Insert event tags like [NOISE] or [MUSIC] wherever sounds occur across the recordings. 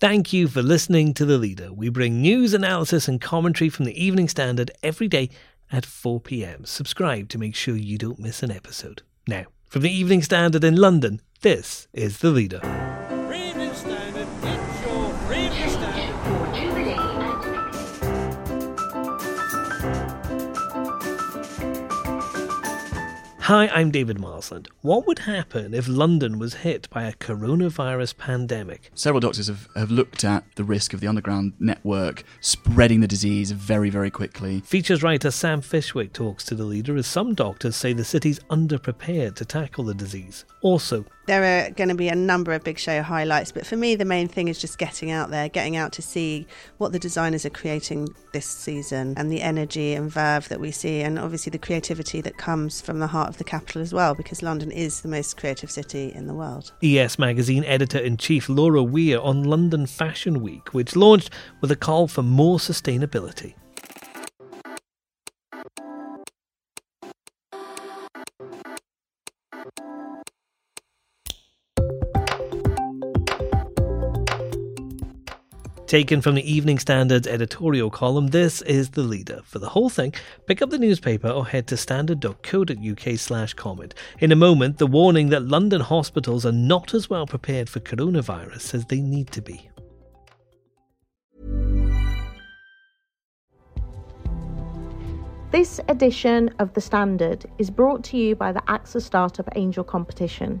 Thank you for listening to The Leader. We bring news, analysis, and commentary from the Evening Standard every day at 4 pm. Subscribe to make sure you don't miss an episode. Now, from the Evening Standard in London, this is The Leader. Hi, I'm David Marsland. What would happen if London was hit by a coronavirus pandemic? Several doctors have, have looked at the risk of the underground network spreading the disease very, very quickly. Features writer Sam Fishwick talks to the leader as some doctors say the city's underprepared to tackle the disease. Also, There are going to be a number of big show highlights, but for me, the main thing is just getting out there, getting out to see what the designers are creating this season and the energy and verve that we see, and obviously the creativity that comes from the heart of the capital as well, because London is the most creative city in the world. ES Magazine editor in chief Laura Weir on London Fashion Week, which launched with a call for more sustainability. Taken from the Evening Standard's editorial column, this is the leader. For the whole thing, pick up the newspaper or head to standard.co.uk slash comment. In a moment, the warning that London hospitals are not as well prepared for coronavirus as they need to be. This edition of The Standard is brought to you by the AXA Startup Angel Competition.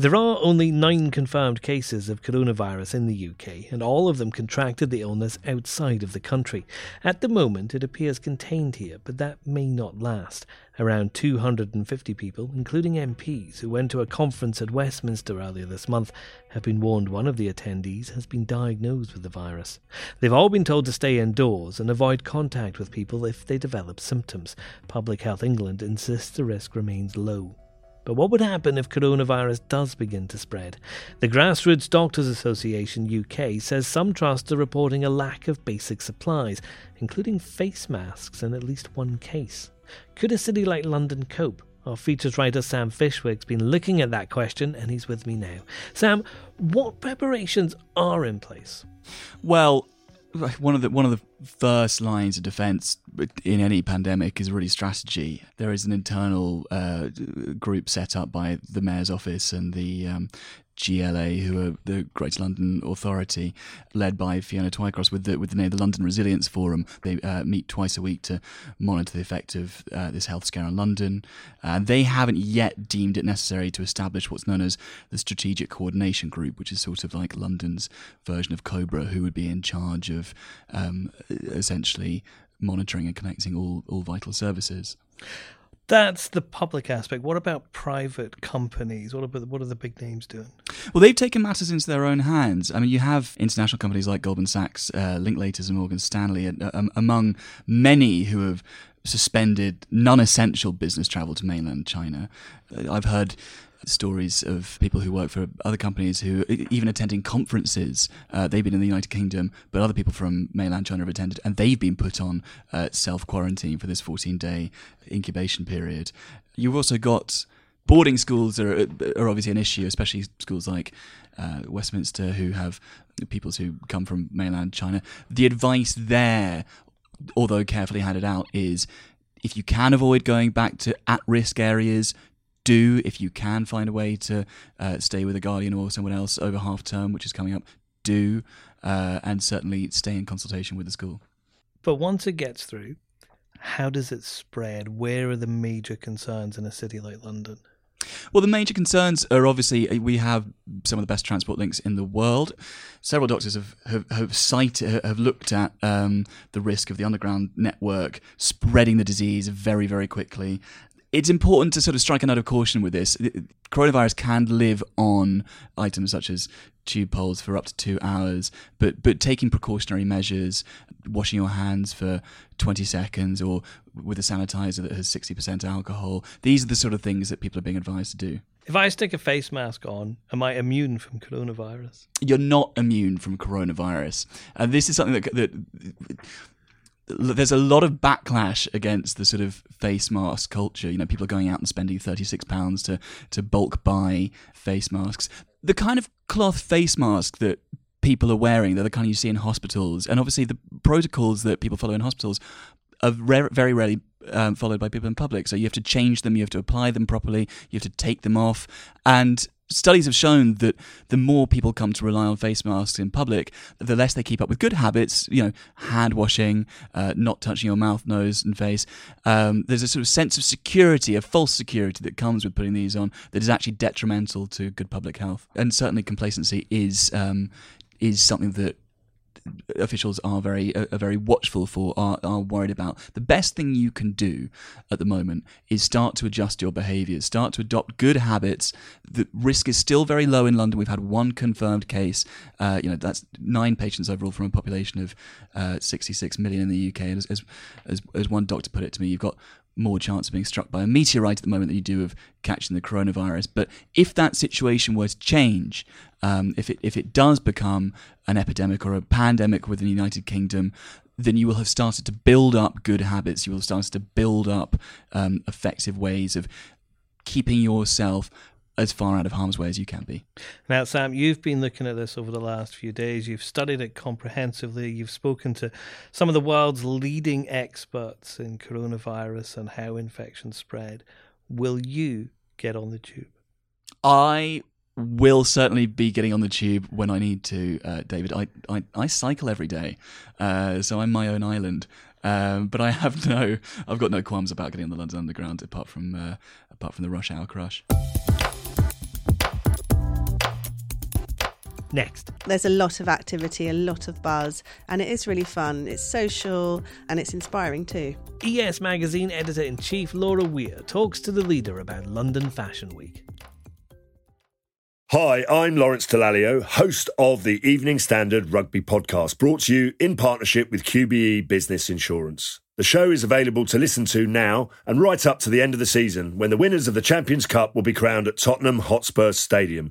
There are only nine confirmed cases of coronavirus in the UK, and all of them contracted the illness outside of the country. At the moment, it appears contained here, but that may not last. Around 250 people, including MPs, who went to a conference at Westminster earlier this month, have been warned one of the attendees has been diagnosed with the virus. They've all been told to stay indoors and avoid contact with people if they develop symptoms. Public Health England insists the risk remains low. But what would happen if coronavirus does begin to spread? The Grassroots Doctors Association UK says some trusts are reporting a lack of basic supplies, including face masks in at least one case. Could a city like London cope? Our features writer Sam Fishwick's been looking at that question and he's with me now. Sam, what preparations are in place? Well, one of the one of the first lines of defence in any pandemic is really strategy. There is an internal uh, group set up by the mayor's office and the um, GLA, who are the Greater London Authority, led by Fiona Twycross, with the with the name the London Resilience Forum. They uh, meet twice a week to monitor the effect of uh, this health scare on London. Uh, they haven't yet deemed it necessary to establish what's known as the Strategic Coordination Group, which is sort of like London's version of Cobra, who would be in charge of um, essentially monitoring and connecting all all vital services. That's the public aspect. What about private companies? What about what are the big names doing? Well, they've taken matters into their own hands. I mean, you have international companies like Goldman Sachs, uh, Linklaters, and Morgan Stanley, uh, um, among many who have suspended non-essential business travel to mainland China. Uh, I've heard stories of people who work for other companies who even attending conferences uh, they've been in the united kingdom but other people from mainland china have attended and they've been put on uh, self-quarantine for this 14-day incubation period. You've also got boarding schools are, are obviously an issue especially schools like uh, westminster who have pupils who come from mainland china. The advice there although carefully handed out, is if you can avoid going back to at risk areas, do. If you can find a way to uh, stay with a guardian or someone else over half term, which is coming up, do. Uh, and certainly stay in consultation with the school. But once it gets through, how does it spread? Where are the major concerns in a city like London? Well, the major concerns are obviously uh, we have some of the best transport links in the world. Several doctors have have, have cited have looked at um, the risk of the underground network spreading the disease very very quickly. It's important to sort of strike a note of caution with this. Coronavirus can live on items such as tube poles for up to two hours, but but taking precautionary measures, washing your hands for 20 seconds, or with a sanitizer that has 60% alcohol, these are the sort of things that people are being advised to do. If I stick a face mask on, am I immune from coronavirus? You're not immune from coronavirus, and this is something that that there's a lot of backlash against the sort of face mask culture. You know, people are going out and spending thirty six pounds to to bulk buy face masks. The kind of cloth face mask that people are wearing, they're the kind you see in hospitals, and obviously the protocols that people follow in hospitals are very rarely um, followed by people in public. So you have to change them, you have to apply them properly, you have to take them off, and studies have shown that the more people come to rely on face masks in public, the less they keep up with good habits, you know, hand washing, uh, not touching your mouth, nose, and face. Um, there's a sort of sense of security, a false security that comes with putting these on that is actually detrimental to good public health. And certainly complacency is um, is something that officials are very are very watchful for are, are worried about. The best thing you can do at the moment is start to adjust your behaviors start to adopt good habits. The risk is still very low in london. We've had one confirmed case uh, you know that's nine patients overall from a population of uh, 66 million in the uk as, as, as one doctor put it to me you've got more chance of being struck by a meteorite at the moment than you do of catching the coronavirus. But if that situation were to change, um, if it if it does become an epidemic or a pandemic within the United Kingdom, then you will have started to build up good habits. You will have started to build up um, effective ways of keeping yourself as far out of harm's way as you can be. Now, Sam, you've been looking at this over the last few days. You've studied it comprehensively. You've spoken to some of the world's leading experts in coronavirus and how infections spread. Will you get on the tube? I will certainly be getting on the tube when I need to, uh, David. I, I, I cycle every day, uh, so I'm my own island. Um, but I have [LAUGHS] no, I've got no qualms about getting on the London Underground apart from uh, apart from the rush hour crush. Next. There's a lot of activity, a lot of buzz, and it is really fun. It's social and it's inspiring too. ES Magazine editor in chief Laura Weir talks to the leader about London Fashion Week. Hi, I'm Lawrence Dallaglio, host of the Evening Standard Rugby Podcast, brought to you in partnership with QBE Business Insurance. The show is available to listen to now and right up to the end of the season when the winners of the Champions Cup will be crowned at Tottenham Hotspur Stadium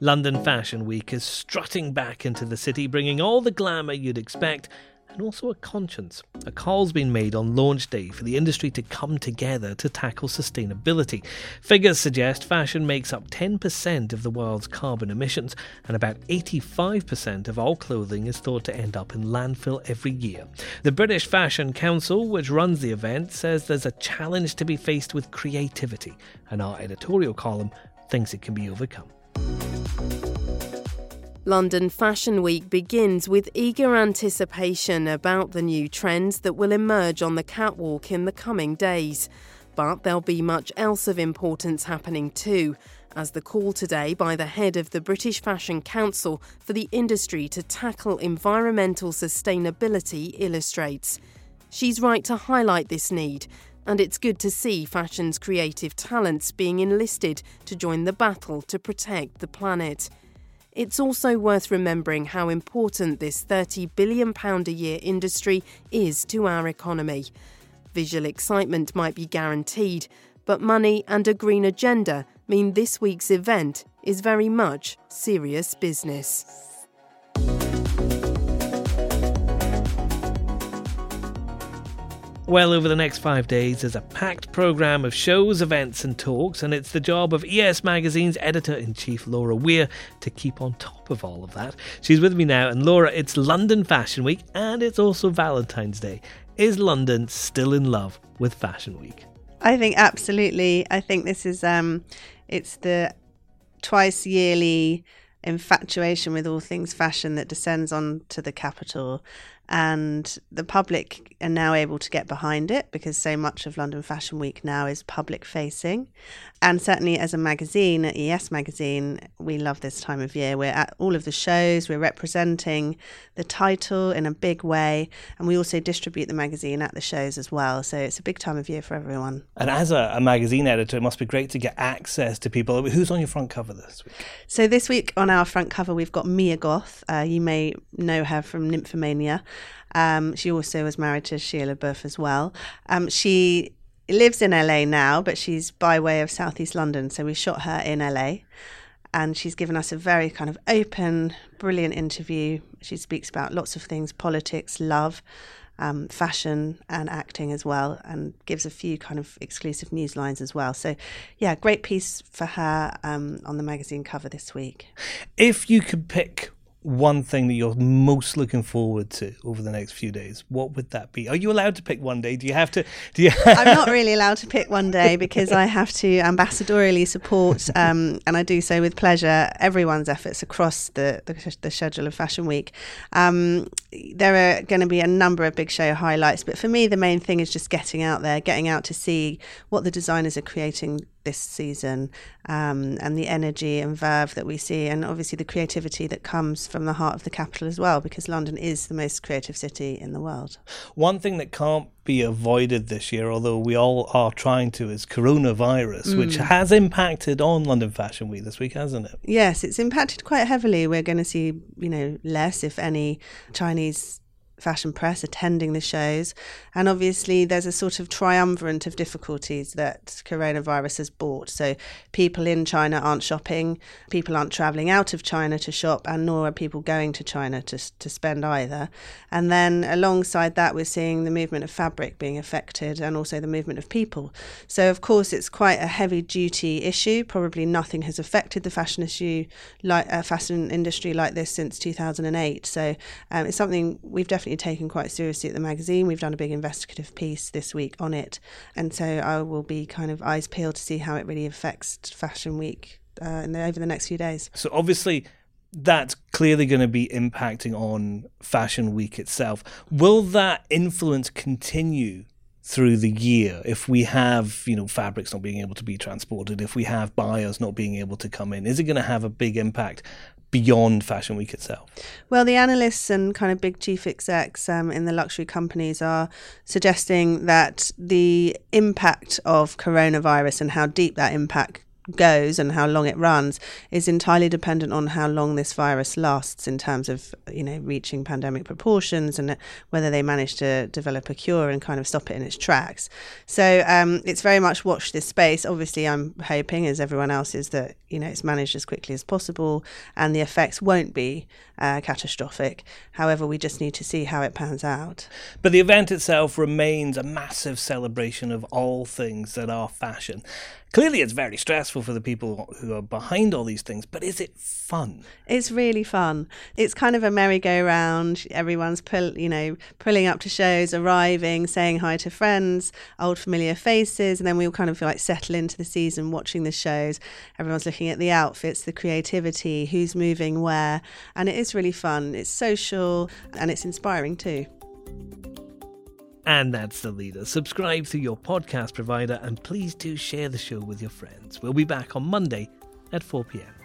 London Fashion Week is strutting back into the city, bringing all the glamour you'd expect and also a conscience. A call's been made on launch day for the industry to come together to tackle sustainability. Figures suggest fashion makes up 10% of the world's carbon emissions, and about 85% of all clothing is thought to end up in landfill every year. The British Fashion Council, which runs the event, says there's a challenge to be faced with creativity, and our editorial column thinks it can be overcome. London Fashion Week begins with eager anticipation about the new trends that will emerge on the catwalk in the coming days. But there'll be much else of importance happening too, as the call today by the head of the British Fashion Council for the industry to tackle environmental sustainability illustrates. She's right to highlight this need, and it's good to see fashion's creative talents being enlisted to join the battle to protect the planet. It's also worth remembering how important this £30 billion a year industry is to our economy. Visual excitement might be guaranteed, but money and a green agenda mean this week's event is very much serious business. Well, over the next five days, there's a packed programme of shows, events, and talks, and it's the job of ES Magazine's editor in chief, Laura Weir, to keep on top of all of that. She's with me now, and Laura, it's London Fashion Week, and it's also Valentine's Day. Is London still in love with Fashion Week? I think absolutely. I think this is um, it's the twice yearly infatuation with all things fashion that descends onto the capital and the public are now able to get behind it because so much of London Fashion Week now is public facing. And certainly, as a magazine, at ES Magazine, we love this time of year. We're at all of the shows, we're representing the title in a big way, and we also distribute the magazine at the shows as well. So it's a big time of year for everyone. And as a, a magazine editor, it must be great to get access to people. Who's on your front cover this week? So this week on our front cover, we've got Mia Goth. Uh, you may know her from Nymphomania. Um, she also was married to Shia LaBeouf as well. Um, she lives in LA now, but she's by way of Southeast London. So we shot her in LA. And she's given us a very kind of open, brilliant interview. She speaks about lots of things politics, love, um, fashion, and acting as well, and gives a few kind of exclusive news lines as well. So, yeah, great piece for her um, on the magazine cover this week. If you could pick one thing that you're most looking forward to over the next few days, what would that be? Are you allowed to pick one day? Do you have to? Do you? I'm not [LAUGHS] really allowed to pick one day because I have to ambassadorially support, um, and I do so with pleasure, everyone's efforts across the the, the schedule of Fashion Week. Um, there are going to be a number of big show highlights, but for me, the main thing is just getting out there, getting out to see what the designers are creating this season um, and the energy and verve that we see, and obviously the creativity that comes from the heart of the capital as well, because London is the most creative city in the world. One thing that can't be avoided this year, although we all are trying to, is coronavirus, mm. which has impacted on London Fashion Week this week, hasn't it? Yes, it's impacted quite heavily. We're going to see, you know, less, if any, Chinese fashion press attending the shows. And obviously, there's a sort of triumvirate of difficulties that coronavirus has brought. So, people in China aren't shopping, people aren't traveling out of China to shop, and nor are people going to China to, to spend either. And then, alongside that, we're seeing the movement of fabric being affected and also the movement of people. So, of course, it's quite a heavy duty issue. Probably nothing has affected the fashion issue, like uh, fashion industry like this since 2008. So, um, it's something we've definitely definitely taken quite seriously at the magazine. We've done a big investigative piece this week on it, and so I will be kind of eyes peeled to see how it really affects Fashion Week uh, the, over the next few days. So obviously. That's clearly going to be impacting on Fashion Week itself. Will that influence continue through the year if we have you know fabrics not being able to be transported if we have buyers not being able to come in is it going to have a big impact beyond Fashion Week itself? Well, the analysts and kind of big chief execs um, in the luxury companies are suggesting that the impact of coronavirus and how deep that impact goes and how long it runs is entirely dependent on how long this virus lasts in terms of you know reaching pandemic proportions and whether they manage to develop a cure and kind of stop it in its tracks. So um, it's very much watch this space. Obviously i'm hoping as everyone else is that you know it's managed as quickly as possible and the effects won't be uh, catastrophic. However we just need to see how it pans out. But the event itself remains a massive celebration of all things that are fashion Clearly, it's very stressful for the people who are behind all these things, but is it fun? It's really fun. It's kind of a merry-go-round. Everyone's pull, you know, pulling up to shows, arriving, saying hi to friends, old familiar faces, and then we all kind of like settle into the season, watching the shows. Everyone's looking at the outfits, the creativity, who's moving where, and it is really fun. It's social and it's inspiring too. And that's the leader. Subscribe through your podcast provider and please do share the show with your friends. We'll be back on Monday at 4 pm.